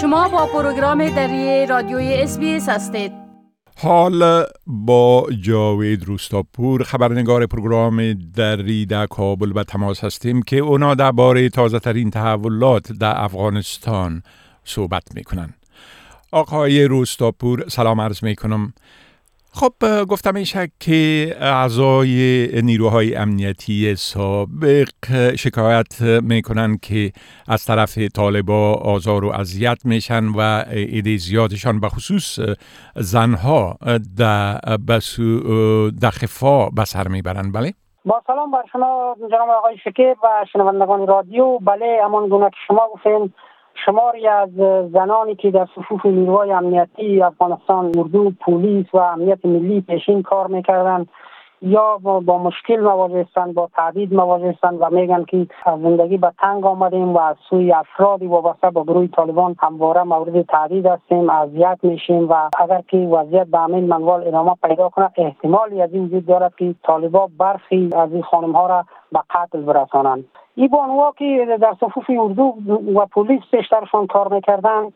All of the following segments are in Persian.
شما با پروگرام دری رادیوی اس هستید. حال با جاوید روستاپور خبرنگار پروگرام دری در کابل به تماس هستیم که اونا درباره تازه ترین تحولات در افغانستان صحبت می‌کنن. آقای روستاپور سلام عرض می‌کنم. خب گفتم این که اعضای نیروهای امنیتی سابق شکایت می‌کنن که از طرف طالبا آزار و اذیت میشن و ایده زیادشان به خصوص زنها در خفا به سر می‌برن بله؟ با سلام بر شما جناب آقای شکیب و شنوندگان رادیو بله همان گونه که شما گفتین شماری از زنانی که در صفوف نیروهای امنیتی افغانستان اردو پلیس و امنیت ملی پیشین کار می‌کردند. یا با مشکل مواجه هستند با تعدید مواجه هستند و میگن که زندگی به تنگ آمدیم و از سوی افرادی وابسته با گروه طالبان همواره مورد تعدید هستیم اذیت میشیم و اگر که وضعیت به همین منوال ادامه پیدا کنه احتمالی از این وجود دارد که طالبا برخی از این خانم ها را به قتل برسانند. این بانوها که در صفوف اردو و پلیس بیشترشان کار می‌کردن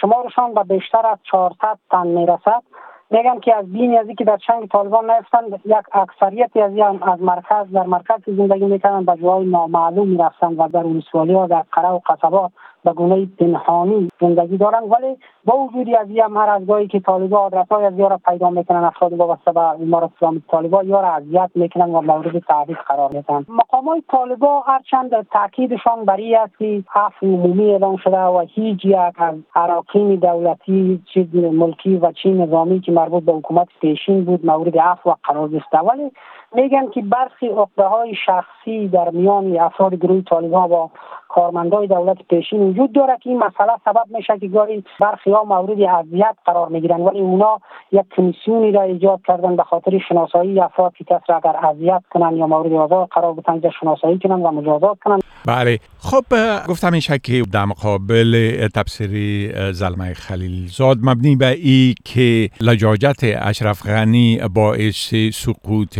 شمارشان به بیشتر از 400 تن می‌رسد. میگن که از بین ازی که در چنگ طالبان نیفتن یک اکثریتی از از مرکز در مرکز زندگی می‌کنن به جای نامعلوم می‌رفتن و در ولسوالی ها در قره و قصبات به گونه پنهانی زندگی دارن. ولی با وجودی از این هر از گاهی که طالبا آدرس های از یارا پیدا می‌کنن افراد وابسته به امارت اسلامی طالبا یارا اذیت می‌کنن و مورد تعریف قرار میدن. مقام های طالبا هرچند تاکیدشان بر است که عفو عمومی اعلام شده و هیچ یک از اراکین دولتی چیز ملکی و چی نظامی که مربوط به حکومت پیشین بود مورد عفو قرار گرفته. ولی میگن که برخی عقده های شخصی در میان افراد گروه طالبان با کارمندای دولت پیشین وجود داره که این مسئله سبب میشه که گاهی برخی ها مورد اذیت قرار می‌گیرن. ولی اونا یک کمیسیونی را ایجاد کردن به خاطر شناسایی افراد که کس را اگر اذیت کنن یا مورد آزار قرار بدن شناسایی کنن و مجازات کنن. بله. خب گفتم این که در مقابل تفسیر زلمه خلیلزاد مبنی به ای که لجاجت اشرف غنی باعث سقوط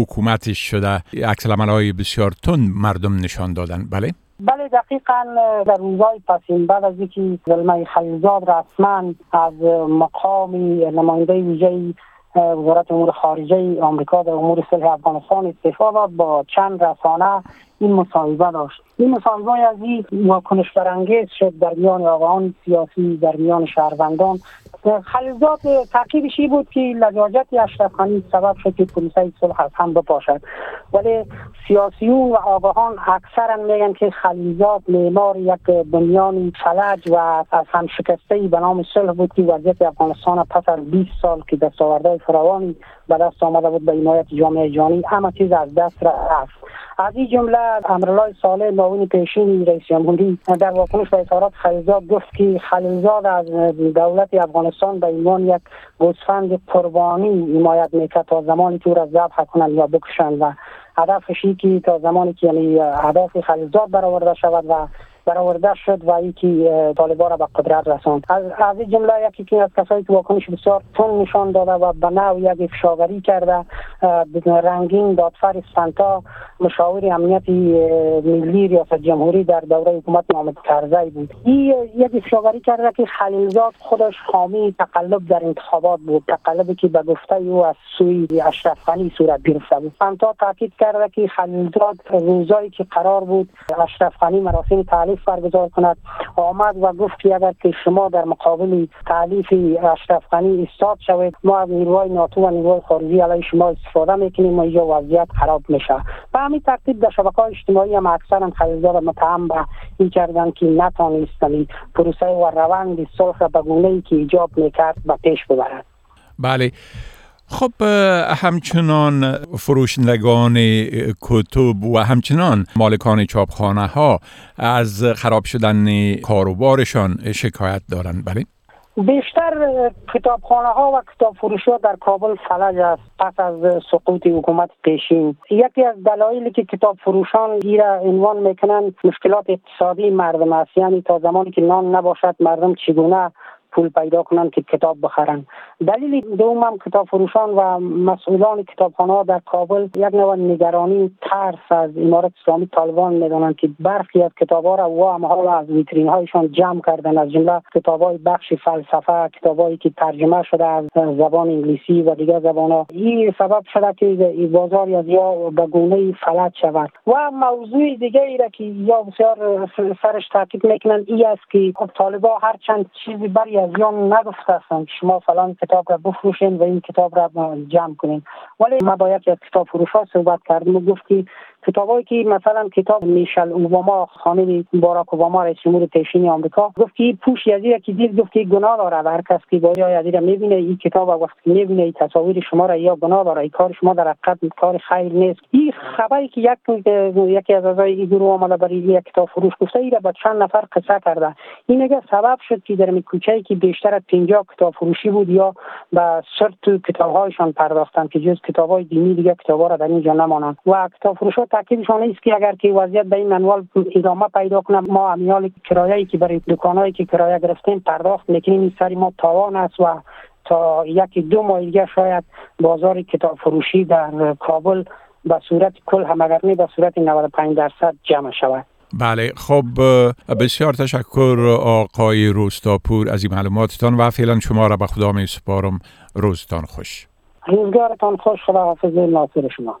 حکومتش شده. عکس های بسیار تند مردم نشان دادن. بله؟ بله دقیقا در روزهای پسین بعد از اینکه زلمه خلیلزاد رسما از مقامی نماینده ویژه وزارت امور خارجه آمریکا در امور صلح افغانستان استعفا داد با چند رسانه این مصاحبه داشت. این مصاحبه از این واکنش برانگیز شد در میان آقایان سیاسی در میان شهروندان. خلیزات ترکیبش بود که لجاجت اشرف خانی سبب شد که پلیسای صلح از هم بپاشد. ولی سیاسیون و آگاهان اکثرا میگن که خلیزات معمار یک بنیان فلج و از هم شکسته به نام صلح بود که وضعیت افغانستان پس از 20 سال که دستاوردهای فراوانی به دست آمده بود به حمایت جامعه جهانی همه چیز از دست رفت. از این جمله امرالله صالح معاون پیشین رئیس جمهوری در واکنش به اظهارات خلیلزاد گفت که خلیلزاد از دولت افغانستان به عنوان یک گوسفند قربانی حمایت می‌کرد تا زمانی که او را ذبح کنند یا بکشند و هدفش که تا زمانی که یعنی هدف خلیلزاد برآورده شود و برآورده شد و یکی طالبان را به قدرت رساند. از از جمله یکی که از کسایی که واکنش بسیار تون نشان داده و به نوع یک افشاوری کرده رنگین دادفر اسفنتا مشاور امنیت ملی ریاست جمهوری در دوره حکومت محمد کرزی بود. این یک افشاوری کرده که خلیلزاد خودش حامی تقلب در انتخابات بود تقلبی که به گفته او از سوی اشرف غنی صورت گرفته بود. اسفنتا تاکید کرده که خلیلزاد روزایی که قرار بود اشرف غنی مراسم تعلیف برگزار کند. آمد و گفت که اگر که شما در مقابل تعلیف اشرف غنی استاد شوید ما از نیروهای ناتو و نیروهای خارجی علیه شما استفاده می‌کنیم و اینجا وضعیت خراب میشه. به همین ترتیب در شبکه های اجتماعی هم اکثرا خریدار متهم به این کردن که نتانستند. پروسه و روند صلح را به گونه ای که ایجاب می‌کرد به پیش ببرد. بله. خب همچنان فروشندگان کتب و همچنان مالکان چاپخانه ها از خراب شدن کاروبارشان شکایت دارند. بله. بیشتر کتابخانه ها و کتاب فروش ها در کابل فلج است. پس از سقوط حکومت پیشین یکی از دلایلی که کتاب فروشان ایرا عنوان می‌کنن مشکلات اقتصادی مردم است. یعنی تا زمانی که نان نباشد مردم چگونه پول پیدا کنند که کتاب بخرن. دلیل دوم هم کتاب فروشان و مسئولان کتابخانه در کابل یک نوع نگرانی ترس از امارت اسلامی طالبان می‌دانند که برخی از کتاب ها را و حالا از ویترین هایشان جمع کردن از جمله کتاب های بخش فلسفه کتابایی که ترجمه شده از زبان انگلیسی و دیگر زبان ها این سبب شده که بازار از یا به گونه فلج شود. و موضوع دیگه ای را که یا بسیار سرش تاکید می‌کنند ای است که خب طالبا هر چند چیزی بری از یان نگفته هستند شما فلان کتاب را بفروشین و این کتاب را جمع کنین. ولی ما باید از کتاب فروش ها صحبت کردیم و گفت که کتابایی که مثلا کتاب میشل اوباما خانم باراک اوباما رئیس جمهور پیشین آمریکا گفت که پوش یزی که دید گفت که گناه داره. هر کس که با یزی را می‌بینه این کتاب وقتی می‌بینه این تصاویر شما را یا گناه داره این کار شما در حقیقت کار خیر نیست. این خبری که یک یکی از اعضای این گروه آمده برای یک کتاب فروش گفته ای را به چند نفر قصه کرده. این اگر سبب شد که در کوچه که بیشتر از 50 کتاب فروشی بود یا به سرت کتابهایشان پرداختن که جز کتابهای دینی دیگه کتابها را در اینجا نمانند. و کتاب فروش تاکیدشان است که اگر که وضعیت به این منوال ادامه پیدا کنه ما امیال کرایه‌ای که برای دکانهایی که کرایه گرفتیم پرداخت می‌کنیم. این سری ما تاوان است و تا یکی دو ماه دیگه شاید بازار کتاب فروشی در کابل به صورت کل هم اگر به صورت 95 درصد جمع شود. بله خب بسیار تشکر آقای روستاپور از این معلوماتتان و فعلا شما را به خدا می سپارم. روزتان خوش. روزگارتان خوش خدا حافظ ناصر شما.